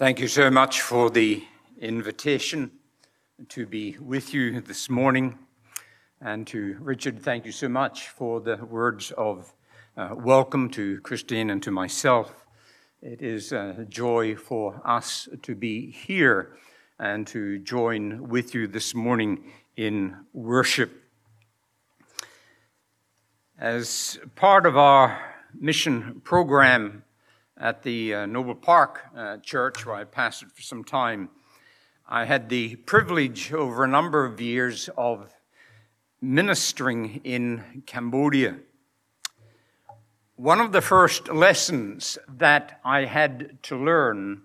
Thank you so much for the invitation to be with you this morning. And to Richard, thank you so much for the words of uh, welcome to Christine and to myself. It is a joy for us to be here and to join with you this morning in worship. As part of our mission program at the uh, Noble Park uh, Church, where I pastored for some time, I had the privilege over a number of years of ministering in Cambodia. One of the first lessons that I had to learn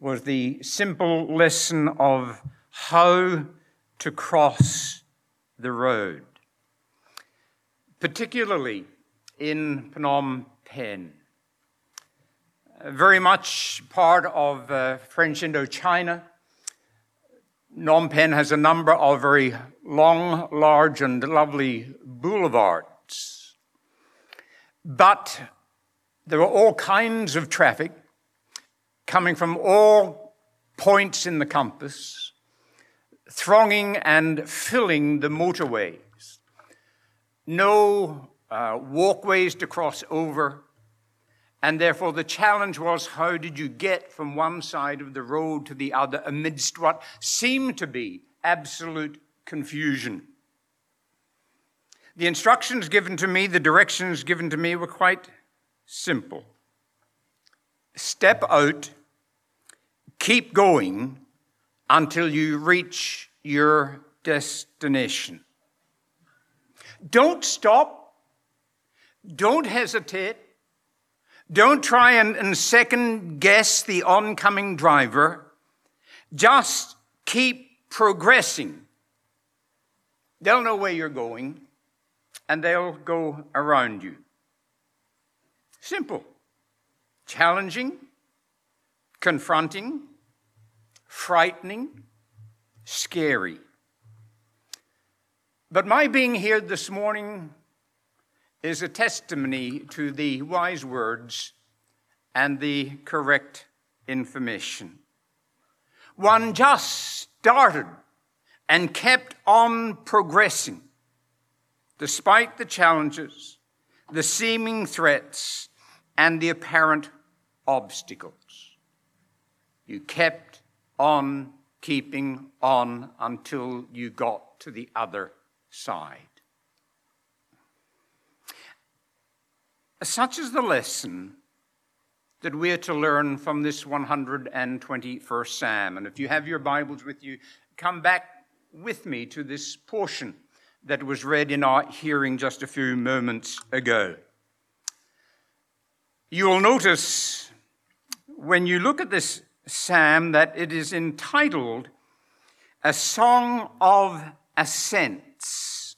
was the simple lesson of how to cross the road, particularly in Phnom Penh very much part of uh, French Indochina. Phnom Penh has a number of very long, large, and lovely boulevards. But there are all kinds of traffic coming from all points in the compass, thronging and filling the motorways. No uh, walkways to cross over and therefore, the challenge was how did you get from one side of the road to the other amidst what seemed to be absolute confusion? The instructions given to me, the directions given to me were quite simple. Step out, keep going until you reach your destination. Don't stop, don't hesitate don't try and, and second guess the oncoming driver. Just keep progressing. They'll know where you're going and they'll go around you. Simple. Challenging, confronting, frightening, scary. But my being here this morning is a testimony to the wise words and the correct information. One just started and kept on progressing despite the challenges, the seeming threats, and the apparent obstacles. You kept on keeping on until you got to the other side. Such is the lesson that we are to learn from this 121st Psalm. And if you have your Bibles with you, come back with me to this portion that was read in our hearing just a few moments ago. You will notice when you look at this psalm that it is entitled A Song of Ascents.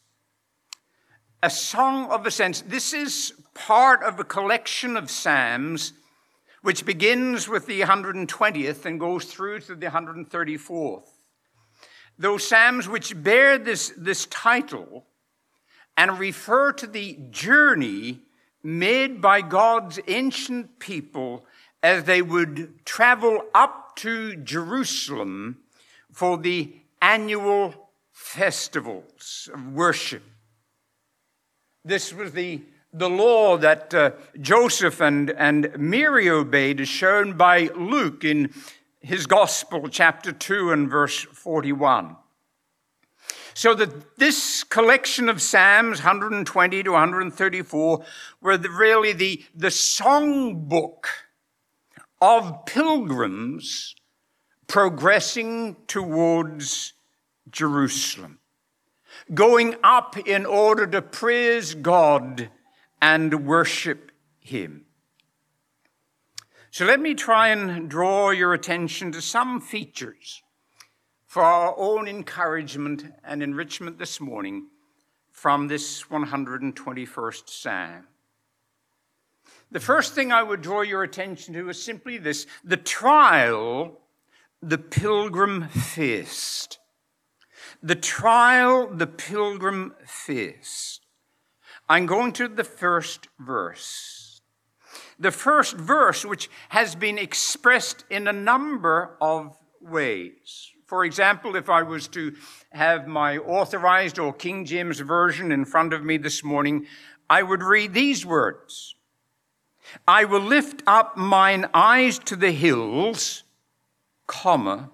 A Song of Ascents. This is part of a collection of Psalms which begins with the 120th and goes through to the 134th. Those Psalms which bear this, this title and refer to the journey made by God's ancient people as they would travel up to Jerusalem for the annual festivals of worship. This was the the law that uh, Joseph and, and Mary obeyed is shown by Luke in his Gospel, chapter 2 and verse 41. So that this collection of Psalms, 120 to 134, were the, really the, the songbook of pilgrims progressing towards Jerusalem, going up in order to praise God and worship Him. So let me try and draw your attention to some features for our own encouragement and enrichment this morning from this 121st Psalm. The first thing I would draw your attention to is simply this the trial the pilgrim faced. The trial the pilgrim faced. I'm going to the first verse. the first verse, which has been expressed in a number of ways. For example, if I was to have my authorized or King James Version in front of me this morning, I would read these words I will lift up mine eyes to the hills, comma,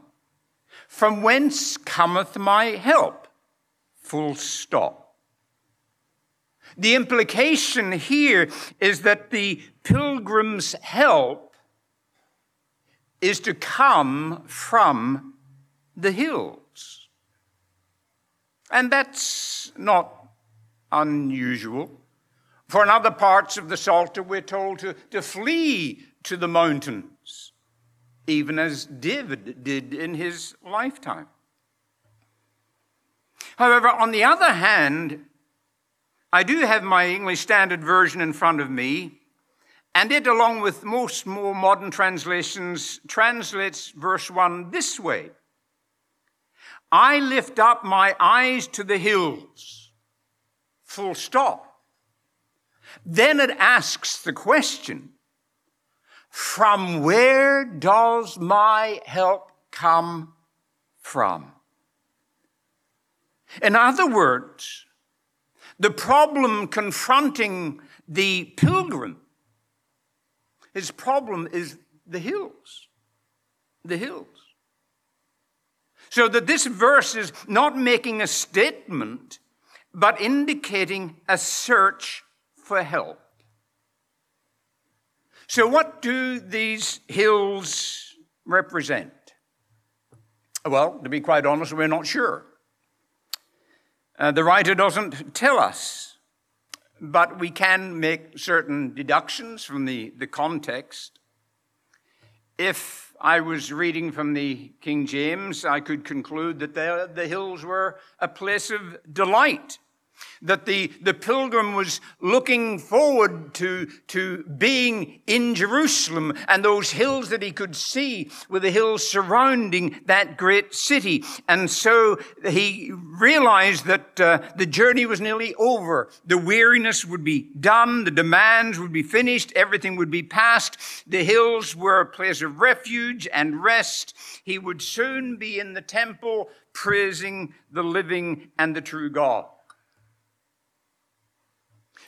from whence cometh my help? Full stop. The implication here is that the pilgrim's help is to come from the hills. And that's not unusual. For in other parts of the Psalter, we're told to, to flee to the mountains, even as David did in his lifetime. However, on the other hand, I do have my English Standard Version in front of me, and it, along with most more modern translations, translates verse 1 this way I lift up my eyes to the hills. Full stop. Then it asks the question From where does my help come from? In other words, the problem confronting the pilgrim, his problem is the hills. The hills. So that this verse is not making a statement, but indicating a search for help. So, what do these hills represent? Well, to be quite honest, we're not sure. Uh, the writer doesn't tell us, but we can make certain deductions from the, the context. If I was reading from the King James, I could conclude that the, the hills were a place of delight that the, the pilgrim was looking forward to, to being in Jerusalem and those hills that he could see were the hills surrounding that great city. And so he realized that uh, the journey was nearly over. The weariness would be done. The demands would be finished. Everything would be past. The hills were a place of refuge and rest. He would soon be in the temple praising the living and the true God.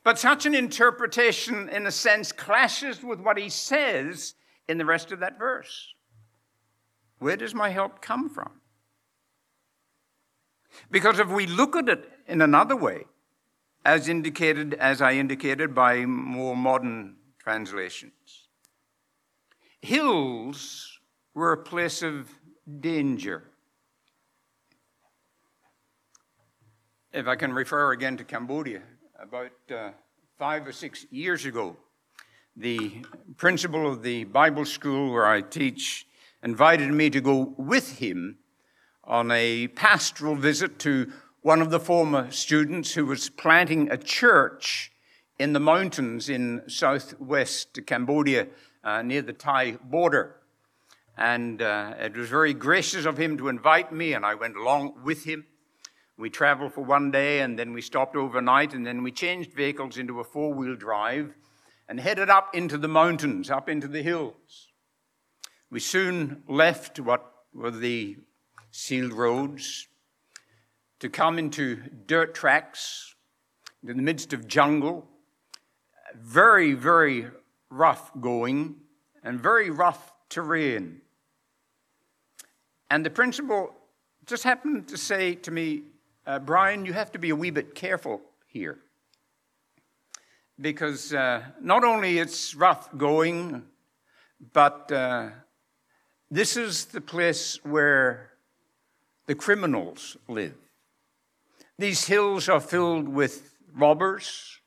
But such an interpretation, in a sense, clashes with what he says in the rest of that verse. Where does my help come from? Because if we look at it in another way, as indicated, as I indicated by more modern translations, hills were a place of danger. If I can refer again to Cambodia, about uh, five or six years ago, the principal of the Bible school where I teach invited me to go with him on a pastoral visit to one of the former students who was planting a church in the mountains in southwest Cambodia uh, near the Thai border. And uh, it was very gracious of him to invite me, and I went along with him. We traveled for one day and then we stopped overnight and then we changed vehicles into a four wheel drive and headed up into the mountains, up into the hills. We soon left what were the sealed roads to come into dirt tracks, in the midst of jungle. Very, very rough going and very rough terrain. And the principal just happened to say to me, uh, Brian, you have to be a wee bit careful here. Because uh, not only it's rough going, but uh, this is the place where the criminals live. These hills are filled with robbers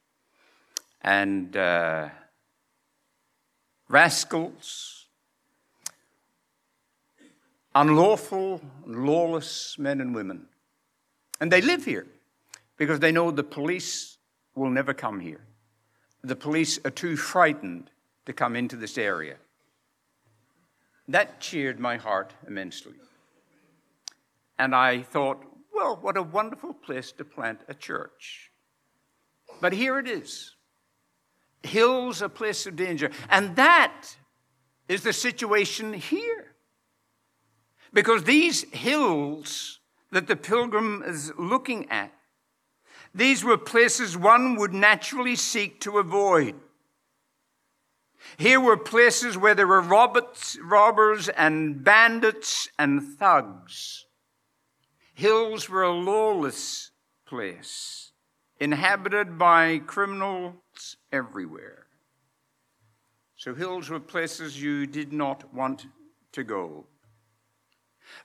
and uh, rascals, unlawful, lawless men and women. And they live here because they know the police will never come here. The police are too frightened to come into this area. That cheered my heart immensely. And I thought, well, what a wonderful place to plant a church. But here it is hills a place of danger. And that is the situation here. Because these hills that the pilgrim is looking at, these were places one would naturally seek to avoid. Here were places where there were robbers, robbers and bandits and thugs. Hills were a lawless place, inhabited by criminals everywhere. So, hills were places you did not want to go.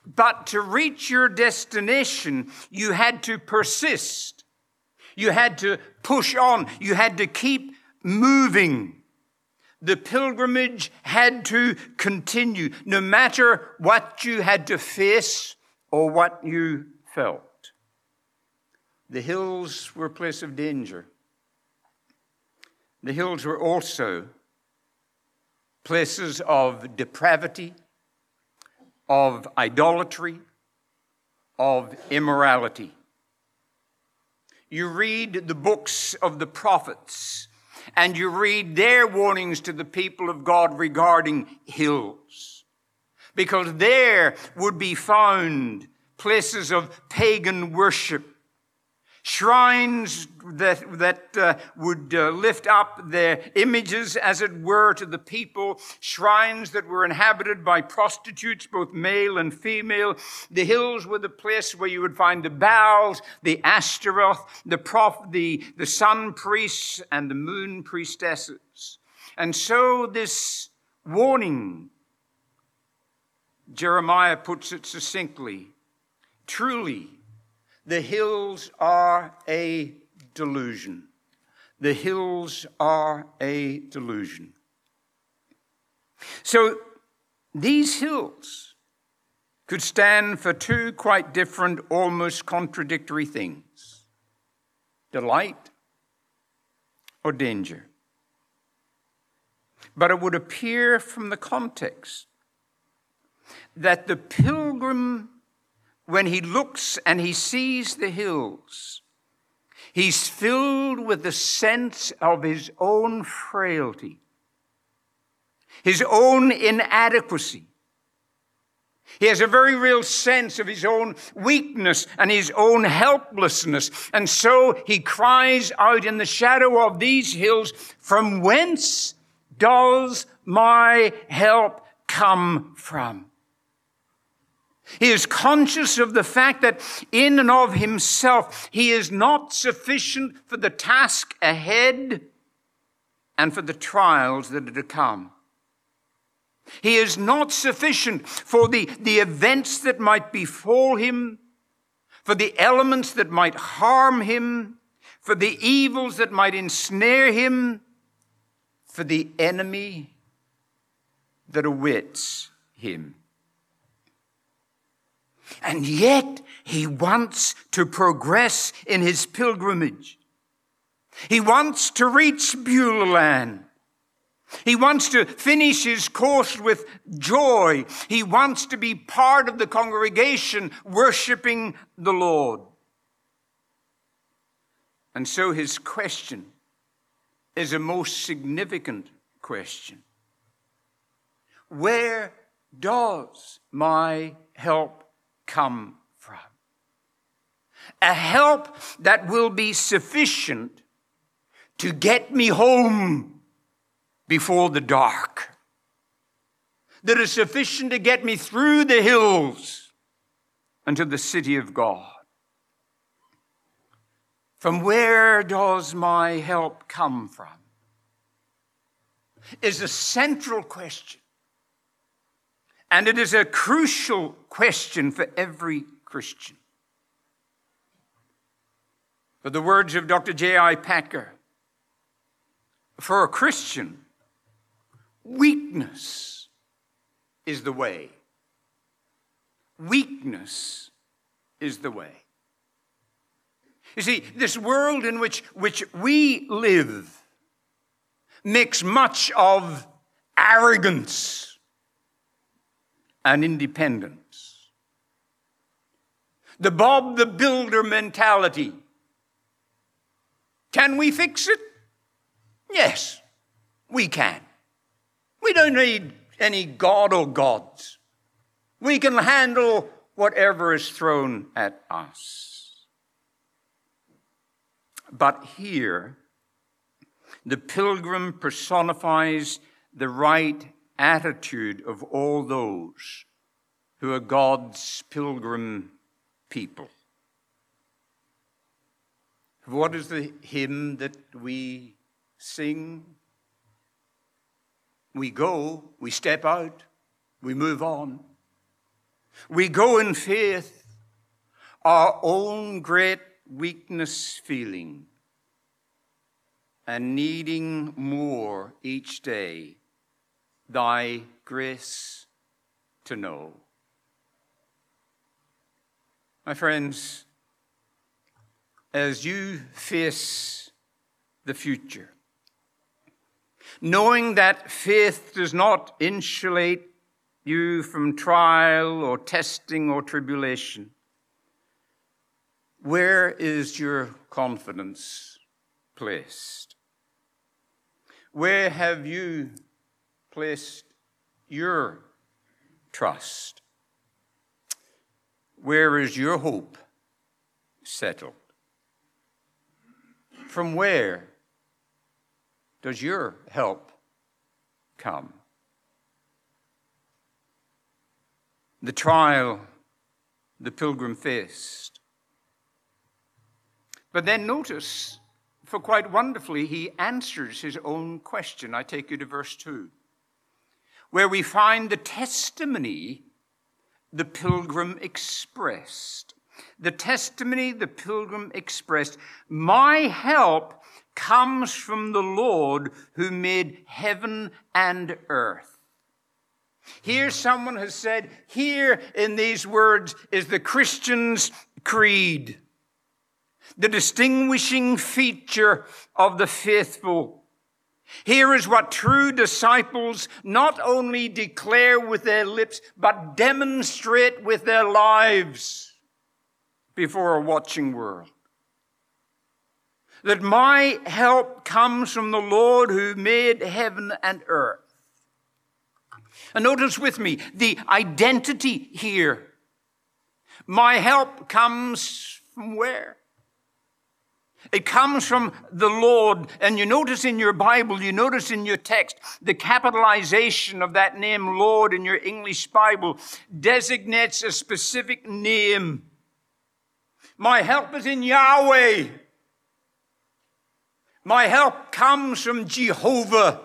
But to reach your destination, you had to persist. You had to push on. You had to keep moving. The pilgrimage had to continue, no matter what you had to face or what you felt. The hills were a place of danger. The hills were also places of depravity, of idolatry, of immorality. You read the books of the prophets and you read their warnings to the people of God regarding hills. Because there would be found places of pagan worship shrines that, that uh, would uh, lift up their images, as it were, to the people, shrines that were inhabited by prostitutes, both male and female. The hills were the place where you would find the Baals, the Ashtaroth, the, prof- the, the sun priests, and the moon priestesses. And so this warning, Jeremiah puts it succinctly, truly, the hills are a delusion. The hills are a delusion. So these hills could stand for two quite different, almost contradictory things delight or danger. But it would appear from the context that the pilgrim when he looks and he sees the hills, he's filled with the sense of his own frailty, his own inadequacy. He has a very real sense of his own weakness and his own helplessness. And so he cries out in the shadow of these hills, From whence does my help come from? He is conscious of the fact that in and of himself, he is not sufficient for the task ahead and for the trials that are to come. He is not sufficient for the, the events that might befall him, for the elements that might harm him, for the evils that might ensnare him, for the enemy that awaits him. And yet, he wants to progress in his pilgrimage. He wants to reach Beulah land. He wants to finish his course with joy. He wants to be part of the congregation worshiping the Lord. And so his question is a most significant question. Where does my help come from. A help that will be sufficient to get me home before the dark. That is sufficient to get me through the hills unto the city of God. From where does my help come from? Is a central question and it is a crucial question for every Christian. For the words of Dr. J.I. Packer, for a Christian, weakness is the way. Weakness is the way. You see, this world in which, which we live makes much of arrogance and independence. The Bob the Builder mentality. Can we fix it? Yes, We can. We don't need any God or gods. We can handle whatever is thrown at us. But here, the pilgrim personifies the right attitude of all those who are God's pilgrim people. What is the hymn that we sing? We go, we step out, we move on. We go in faith, our own great weakness feeling, and needing more each day, thy grace to know. My friends, as you face the future, knowing that faith does not insulate you from trial or testing or tribulation, where is your confidence placed? Where have you placed your trust? Where is your hope settled? From where does your help come? The trial the pilgrim faced. But then notice, for quite wonderfully, he answers his own question. I take you to verse 2, where we find the testimony the pilgrim expressed. The testimony the pilgrim expressed My help comes from the Lord who made heaven and earth. Here, someone has said, here in these words is the Christian's creed, the distinguishing feature of the faithful. Here is what true disciples not only declare with their lips, but demonstrate with their lives before a watching world. That my help comes from the Lord who made heaven and earth. And notice with me the identity here. My help comes from where? It comes from the Lord. And you notice in your Bible, you notice in your text, the capitalization of that name Lord in your English Bible designates a specific name. My help is in Yahweh. My help comes from Jehovah.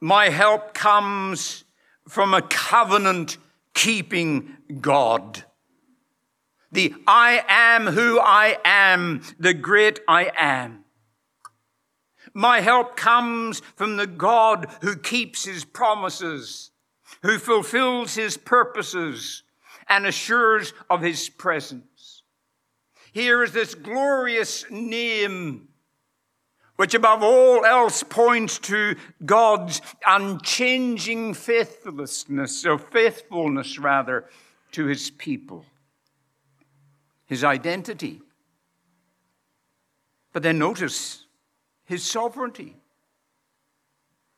My help comes from a covenant keeping God. The I am who I am, the great I am. My help comes from the God who keeps his promises, who fulfills his purposes, and assures of his presence. Here is this glorious name which above all else points to God's unchanging faithlessness, or faithfulness rather, to his people, his identity. But then notice his sovereignty.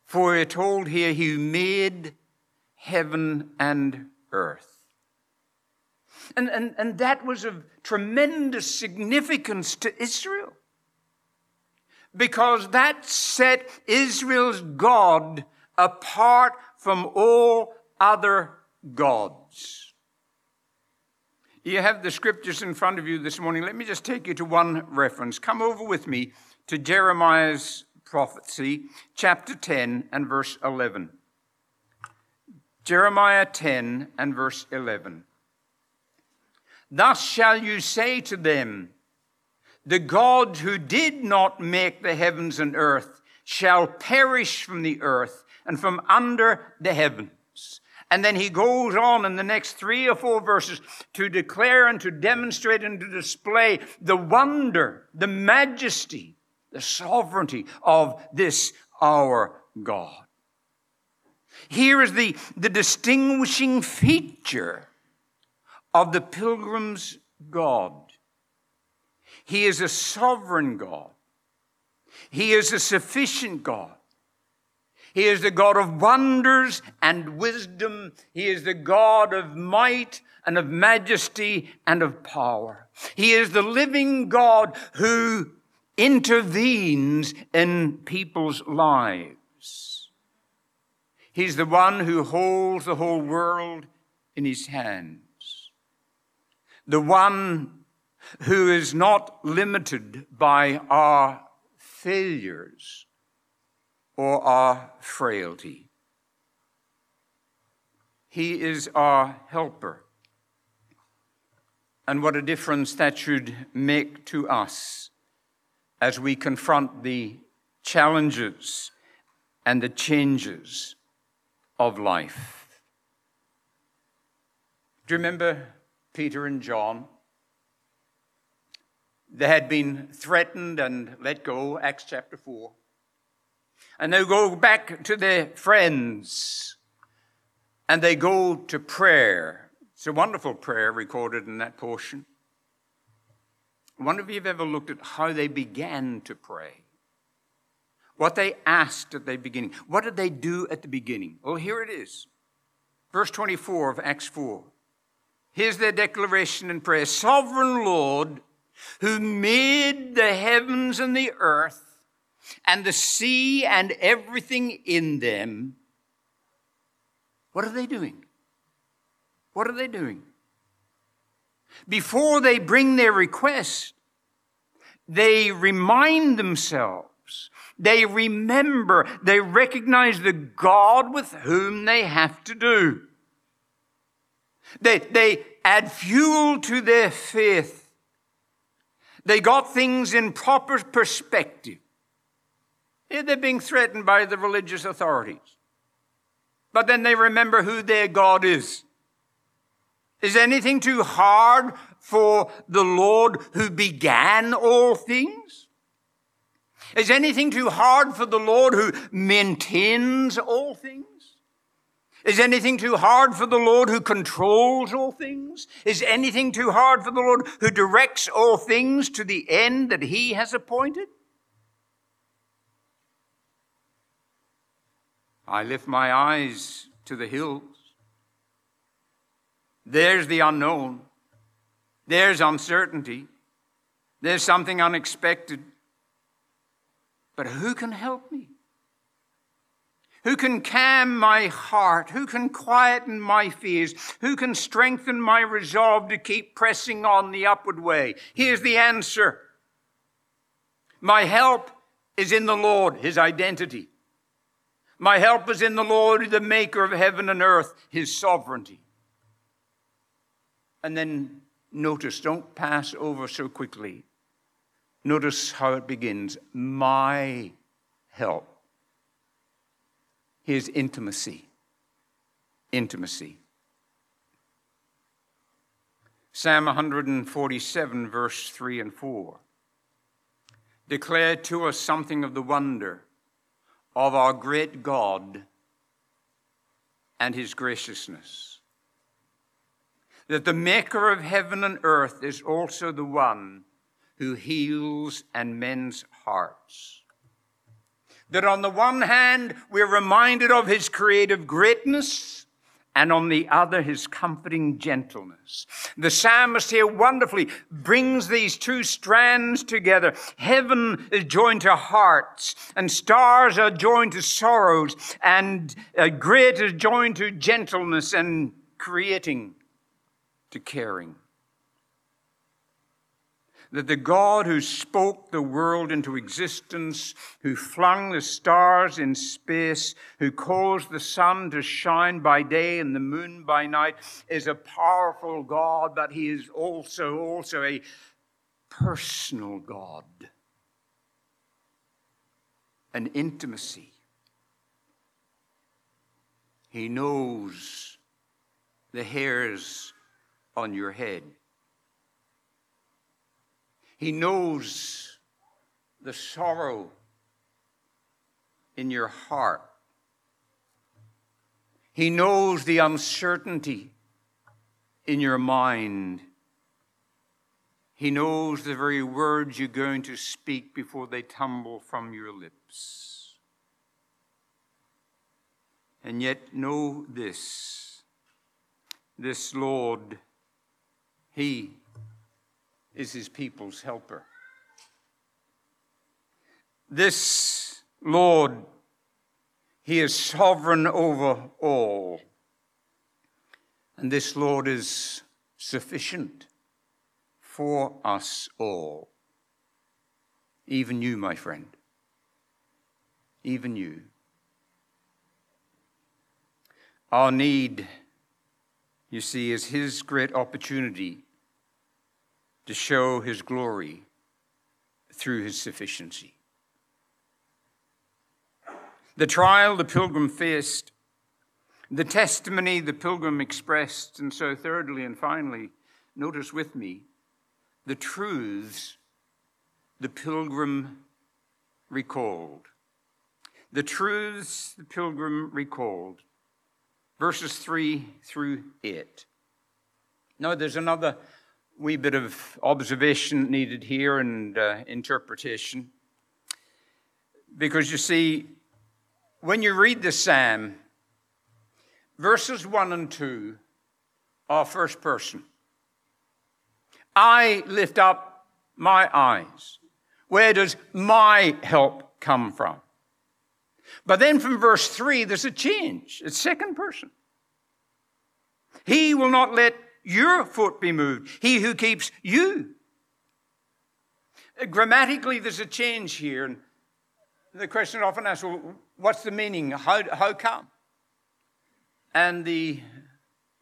For we're told here, he made heaven and earth. And, and, and that was of tremendous significance to Israel because that set Israel's God apart from all other gods. You have the scriptures in front of you this morning. Let me just take you to one reference. Come over with me to Jeremiah's prophecy, chapter 10 and verse 11. Jeremiah 10 and verse 11. Thus shall you say to them, the God who did not make the heavens and earth shall perish from the earth and from under the heavens. And then he goes on in the next three or four verses to declare and to demonstrate and to display the wonder, the majesty, the sovereignty of this our God. Here is the, the distinguishing feature of the pilgrim's God. He is a sovereign God. He is a sufficient God. He is the God of wonders and wisdom. He is the God of might and of majesty and of power. He is the living God who intervenes in people's lives. He's the one who holds the whole world in his hands. The one who is not limited by our failures or our frailty. He is our helper. And what a difference that should make to us as we confront the challenges and the changes of life. Do you remember Peter and John? They had been threatened and let go, Acts chapter 4. And they go back to their friends and they go to prayer. It's a wonderful prayer recorded in that portion. I wonder if you've ever looked at how they began to pray. What they asked at the beginning. What did they do at the beginning? Well, here it is. Verse 24 of Acts 4. Here's their declaration in prayer Sovereign Lord, who made the heavens and the earth and the sea and everything in them. What are they doing? What are they doing? Before they bring their request, they remind themselves, they remember, they recognize the God with whom they have to do. They, they add fuel to their faith. They got things in proper perspective. They're being threatened by the religious authorities. But then they remember who their God is. Is anything too hard for the Lord who began all things? Is anything too hard for the Lord who maintains all things? Is anything too hard for the Lord who controls all things? Is anything too hard for the Lord who directs all things to the end that he has appointed? I lift my eyes to the hills. There's the unknown. There's uncertainty. There's something unexpected. But who can help me? Who can calm my heart? Who can quieten my fears? Who can strengthen my resolve to keep pressing on the upward way? Here's the answer My help is in the Lord, His identity. My help is in the Lord, the maker of heaven and earth, his sovereignty. And then notice, don't pass over so quickly. Notice how it begins my help. His intimacy. Intimacy. Psalm 147, verse 3 and 4 declare to us something of the wonder of our great God and his graciousness. That the maker of heaven and earth is also the one who heals and mends hearts. That on the one hand, we're reminded of his creative greatness and on the other his comforting gentleness. The psalmist here wonderfully brings these two strands together. Heaven is joined to hearts, and stars are joined to sorrows, and uh, great is joined to gentleness and creating to caring that the God who spoke the world into existence, who flung the stars in space, who caused the sun to shine by day and the moon by night, is a powerful God, but he is also, also a personal God. An intimacy. He knows the hairs on your head. He knows the sorrow in your heart. He knows the uncertainty in your mind. He knows the very words you're going to speak before they tumble from your lips. And yet, know this this Lord, He is His people's helper. This Lord, He is sovereign over all. And this Lord is sufficient for us all. Even you, my friend. Even you. Our need, you see, is His great opportunity to show His glory through His sufficiency. The trial the pilgrim faced, the testimony the pilgrim expressed, and so, thirdly and finally, notice with me, the truths the pilgrim recalled. The truths the pilgrim recalled. Verses 3 through 8. Now, there's another wee bit of observation needed here and uh, interpretation. Because you see, when you read the psalm, verses 1 and 2 are first person. I lift up my eyes. Where does my help come from? But then from verse 3, there's a change. It's second person. He will not let your foot be moved, he who keeps you. Grammatically, there's a change here. And the question often asked, well, what's the meaning? How, how come? And the,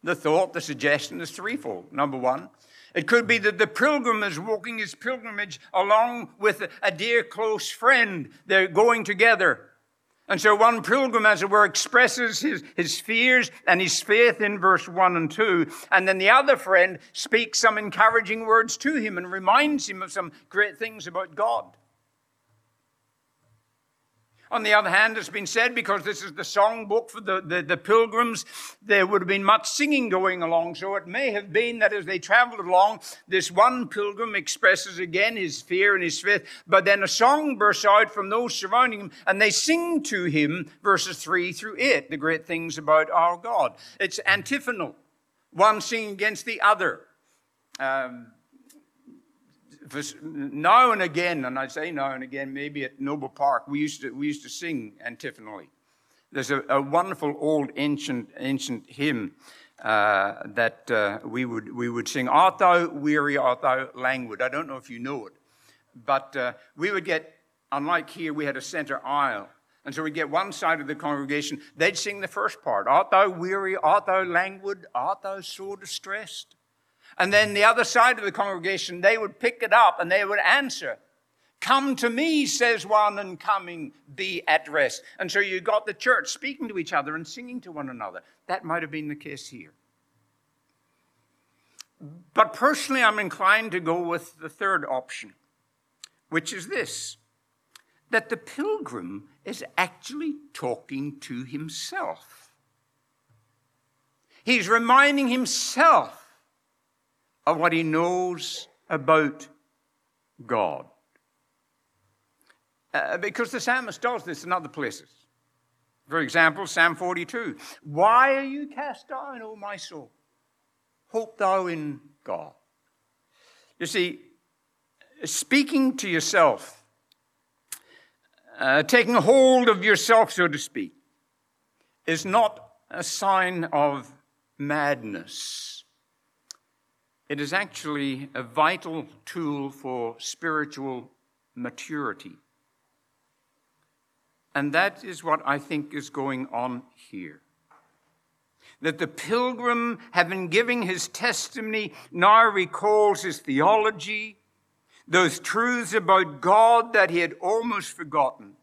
the thought, the suggestion is threefold. Number one, it could be that the pilgrim is walking his pilgrimage along with a dear close friend. They're going together. And so one pilgrim, as it were, expresses his, his fears and his faith in verse 1 and 2. And then the other friend speaks some encouraging words to him and reminds him of some great things about God. On the other hand, it's been said because this is the songbook for the, the, the, pilgrims, there would have been much singing going along. So it may have been that as they traveled along, this one pilgrim expresses again his fear and his faith, but then a song bursts out from those surrounding him, and they sing to him verses 3 through 8, the great things about our God. It's antiphonal, one singing against the other. Um, now and again, and I say now and again, maybe at Noble Park, we used to, we used to sing antiphonally. There's a, a wonderful old ancient, ancient hymn uh, that uh, we, would, we would sing, Art thou weary, art thou languid? I don't know if you know it, but uh, we would get, unlike here, we had a center aisle. And so we'd get one side of the congregation, they'd sing the first part Art thou weary, art thou languid, art thou sore distressed? And then the other side of the congregation, they would pick it up and they would answer. Come to me, says one, and coming, be at rest. And so you got the church speaking to each other and singing to one another. That might have been the case here. But personally, I'm inclined to go with the third option, which is this that the pilgrim is actually talking to himself. He's reminding himself of what he knows about God. Uh, because the psalmist does this in other places. For example, Psalm 42 Why are you cast down, O my soul? Hope thou in God. You see, speaking to yourself, uh, taking hold of yourself, so to speak, is not a sign of madness. It is actually a vital tool for spiritual maturity. And that is what I think is going on here. That the pilgrim, having given his testimony, now recalls his theology, those truths about God that he had almost forgotten.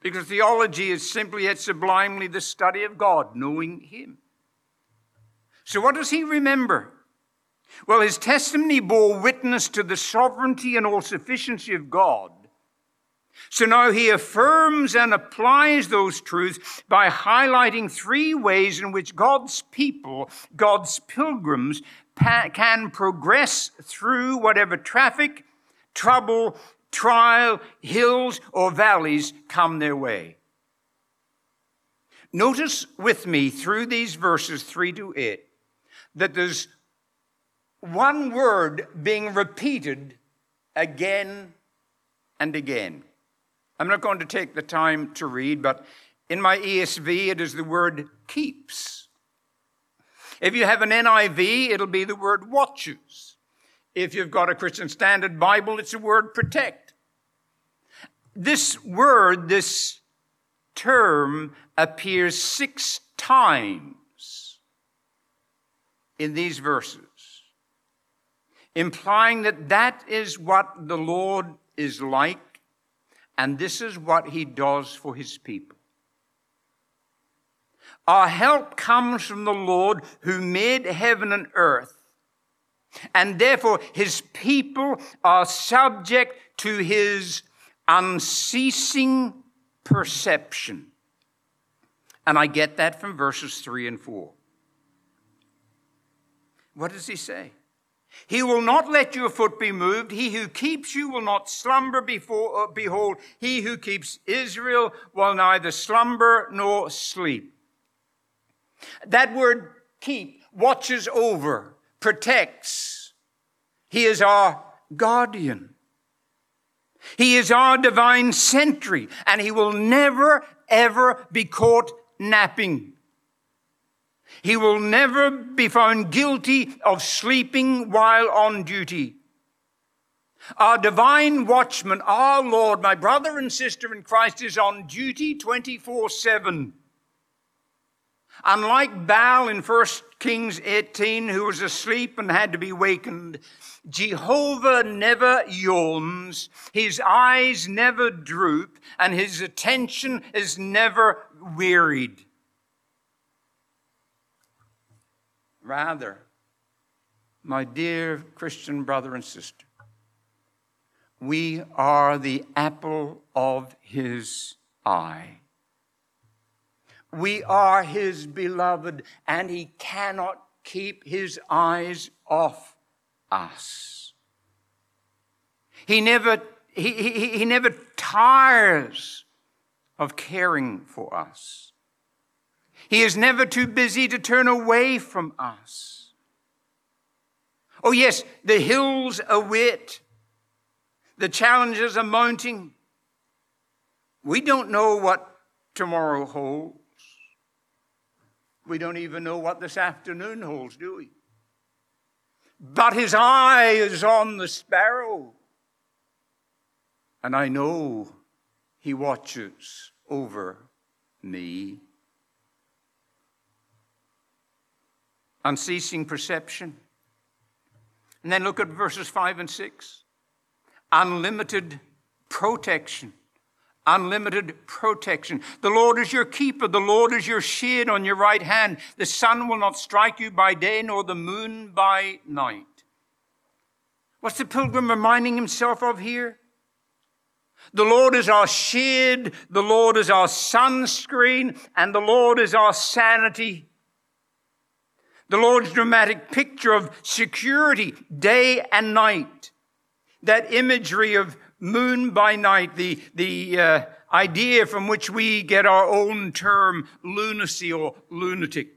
Because theology is simply yet sublimely the study of God, knowing him. So, what does he remember? Well, his testimony bore witness to the sovereignty and all sufficiency of God. So now he affirms and applies those truths by highlighting three ways in which God's people, God's pilgrims, can progress through whatever traffic, trouble, trial, hills, or valleys come their way. Notice with me through these verses 3 to 8 that there's one word being repeated again and again. I'm not going to take the time to read, but in my ESV, it is the word keeps. If you have an NIV, it'll be the word watches. If you've got a Christian Standard Bible, it's the word protect. This word, this term, appears six times in these verses, implying that that is what the Lord is like and this is what he does for his people. Our help comes from the Lord who made heaven and earth. And therefore, his people are subject to his unceasing perception. And I get that from verses 3 and 4. What does he say? He will not let your foot be moved. He who keeps you will not slumber before, uh, behold, he who keeps Israel will neither slumber nor sleep. That word keep watches over, protects. He is our guardian. He is our divine sentry, and he will never, ever be caught napping. He will never be found guilty of sleeping while on duty. Our divine watchman, our Lord, my brother and sister in Christ, is on duty 24 7. Unlike Baal in 1 Kings 18, who was asleep and had to be wakened, Jehovah never yawns, his eyes never droop, and his attention is never wearied. Rather, my dear Christian brother and sister, we are the apple of his eye. We are his beloved, and he cannot keep his eyes off us. He never, he, he, he never tires of caring for us. He is never too busy to turn away from us. Oh, yes, the hills await, the challenges are mounting. We don't know what tomorrow holds. We don't even know what this afternoon holds, do we? But his eye is on the sparrow. And I know he watches over me. Unceasing perception. And then look at verses 5 and 6 unlimited protection. Unlimited protection. The Lord is your keeper. The Lord is your shade on your right hand. The sun will not strike you by day, nor the moon by night. What's the pilgrim reminding himself of here? The Lord is our shade, the Lord is our sunscreen, and the Lord is our sanity the Lord's dramatic picture of security day and night. That imagery of moon by night, the, the uh, idea from which we get our own term lunacy or lunatic.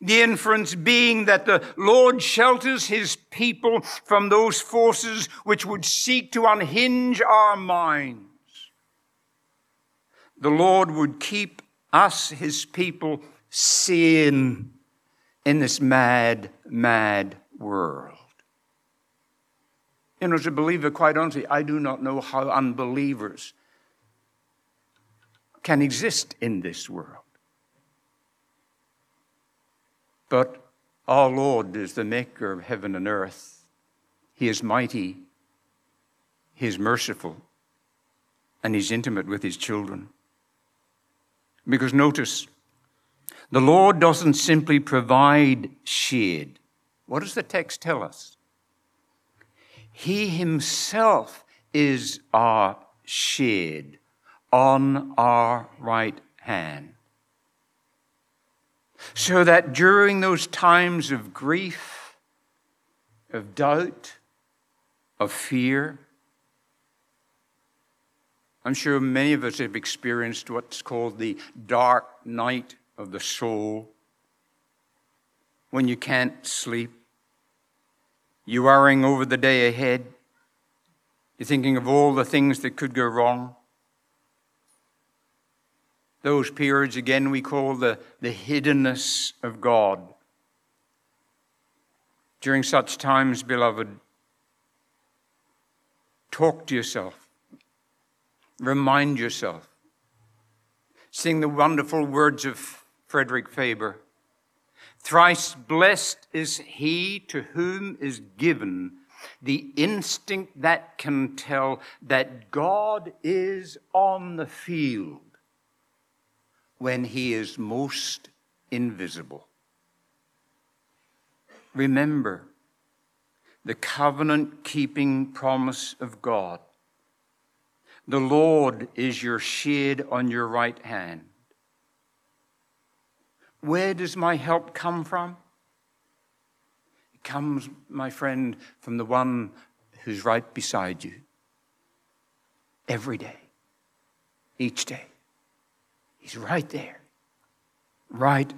The inference being that the Lord shelters his people from those forces which would seek to unhinge our minds. The Lord would keep us, his people, sane in this mad, mad world. You know, as a believer, quite honestly, I do not know how unbelievers can exist in this world. But our Lord is the maker of heaven and earth. He is mighty, He is merciful, and He's intimate with His children. Because notice, the Lord doesn't simply provide shade. What does the text tell us? He himself is our shade on our right hand. So that during those times of grief, of doubt, of fear, I'm sure many of us have experienced what's called the dark night of the soul, when you can't sleep, you're worrying over the day ahead, you're thinking of all the things that could go wrong. Those periods, again, we call the, the hiddenness of God. During such times, beloved, talk to yourself, remind yourself, sing the wonderful words of Frederick Faber. Thrice blessed is he to whom is given the instinct that can tell that God is on the field when he is most invisible. Remember the covenant keeping promise of God. The Lord is your shade on your right hand. Where does my help come from? It comes, my friend, from the one who's right beside you every day, each day. He's right there, right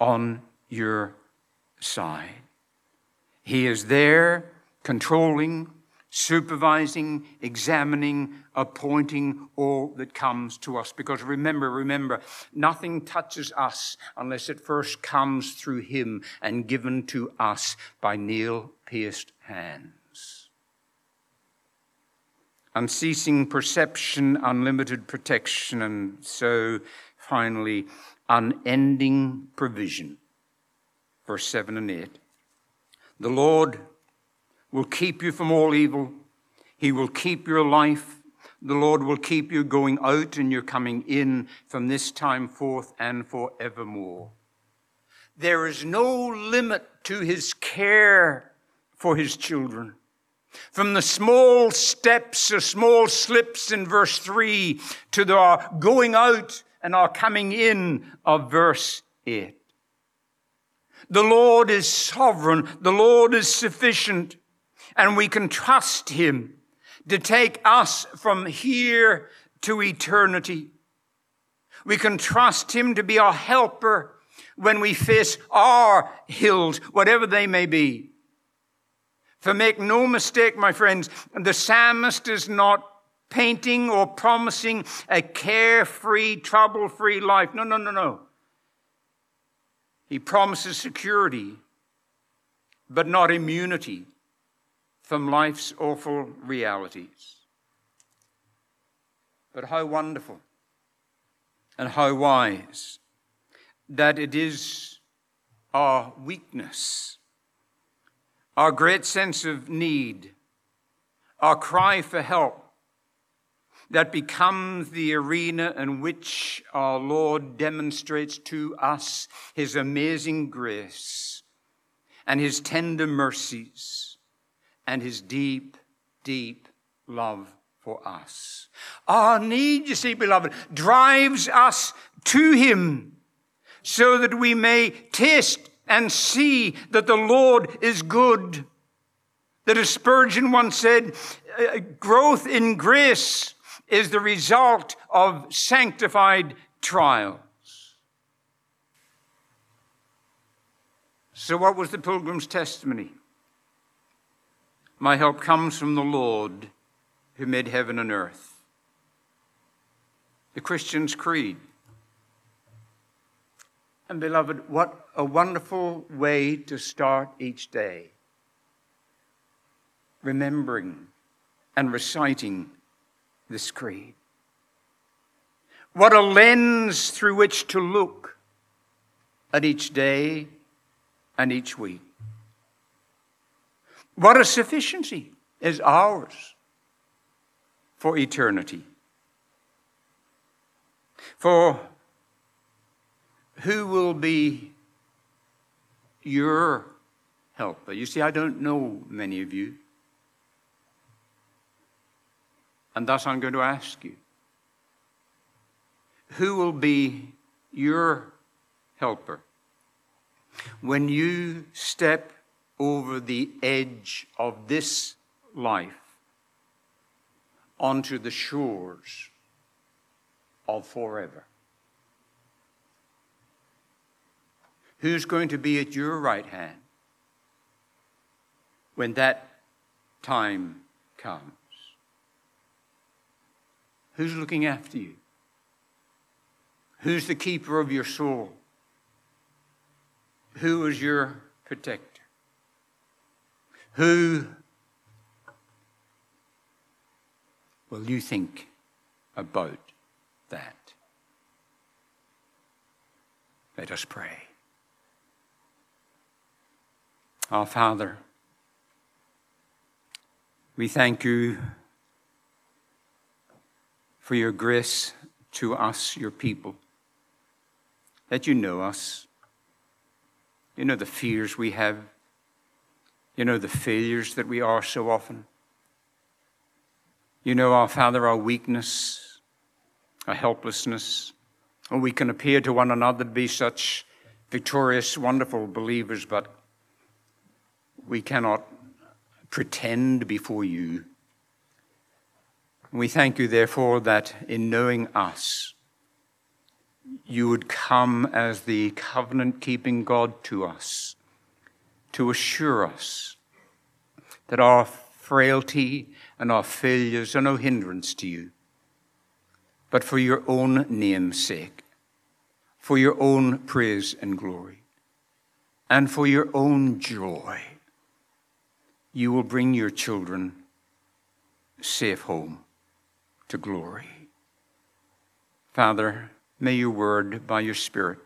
on your side. He is there controlling, supervising, examining, appointing all that comes to us. Because remember, remember, nothing touches us unless it first comes through Him and given to us by nail pierced hands. Unceasing perception, unlimited protection, and so finally, unending provision. Verse 7 and 8. The Lord will keep you from all evil. He will keep your life. The Lord will keep you going out and you're coming in from this time forth and forevermore. There is no limit to his care for his children. From the small steps, or small slips in verse 3 to the going out and our coming in of verse 8. The Lord is sovereign. The Lord is sufficient. And we can trust Him to take us from here to eternity. We can trust Him to be our helper when we face our hills, whatever they may be. For make no mistake, my friends, the psalmist is not painting or promising a carefree, trouble free life. No, no, no, no. He promises security, but not immunity from life's awful realities. But how wonderful and how wise that it is our weakness, our great sense of need, our cry for help that becomes the arena in which our Lord demonstrates to us his amazing grace and his tender mercies and his deep, deep love for us. Our need, you see, beloved, drives us to him so that we may taste and see that the Lord is good. That as Spurgeon once said, uh, growth in grace is the result of sanctified trials. So, what was the pilgrim's testimony? My help comes from the Lord who made heaven and earth. The Christian's creed. And, beloved, what a wonderful way to start each day. Remembering and reciting this creed. What a lens through which to look at each day and each week. What a sufficiency is ours for eternity. For who will be your helper? You see, I don't know many of you. And thus I'm going to ask you who will be your helper when you step over the edge of this life onto the shores of forever? Who's going to be at your right hand when that time comes? Who's looking after you? Who's the keeper of your soul? Who is your protector? Who will you think about that? Let us pray. Our Father, we thank you for your grace to us, your people, that you know us. You know the fears we have. You know the failures that we are so often. You know, our Father, our weakness, our helplessness. And we can appear to one another to be such victorious, wonderful believers, but we cannot pretend before you. We thank you, therefore, that in knowing us, you would come as the covenant keeping God to us to assure us that our frailty and our failures are no hindrance to you, but for your own name's sake, for your own praise and glory, and for your own joy you will bring your children safe home to glory. Father, may your word by your Spirit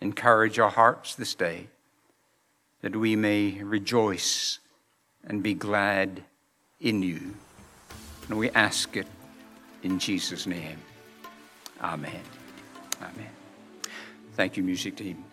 encourage our hearts this day that we may rejoice and be glad in you. And we ask it in Jesus' name. Amen. Amen. Thank you, music team.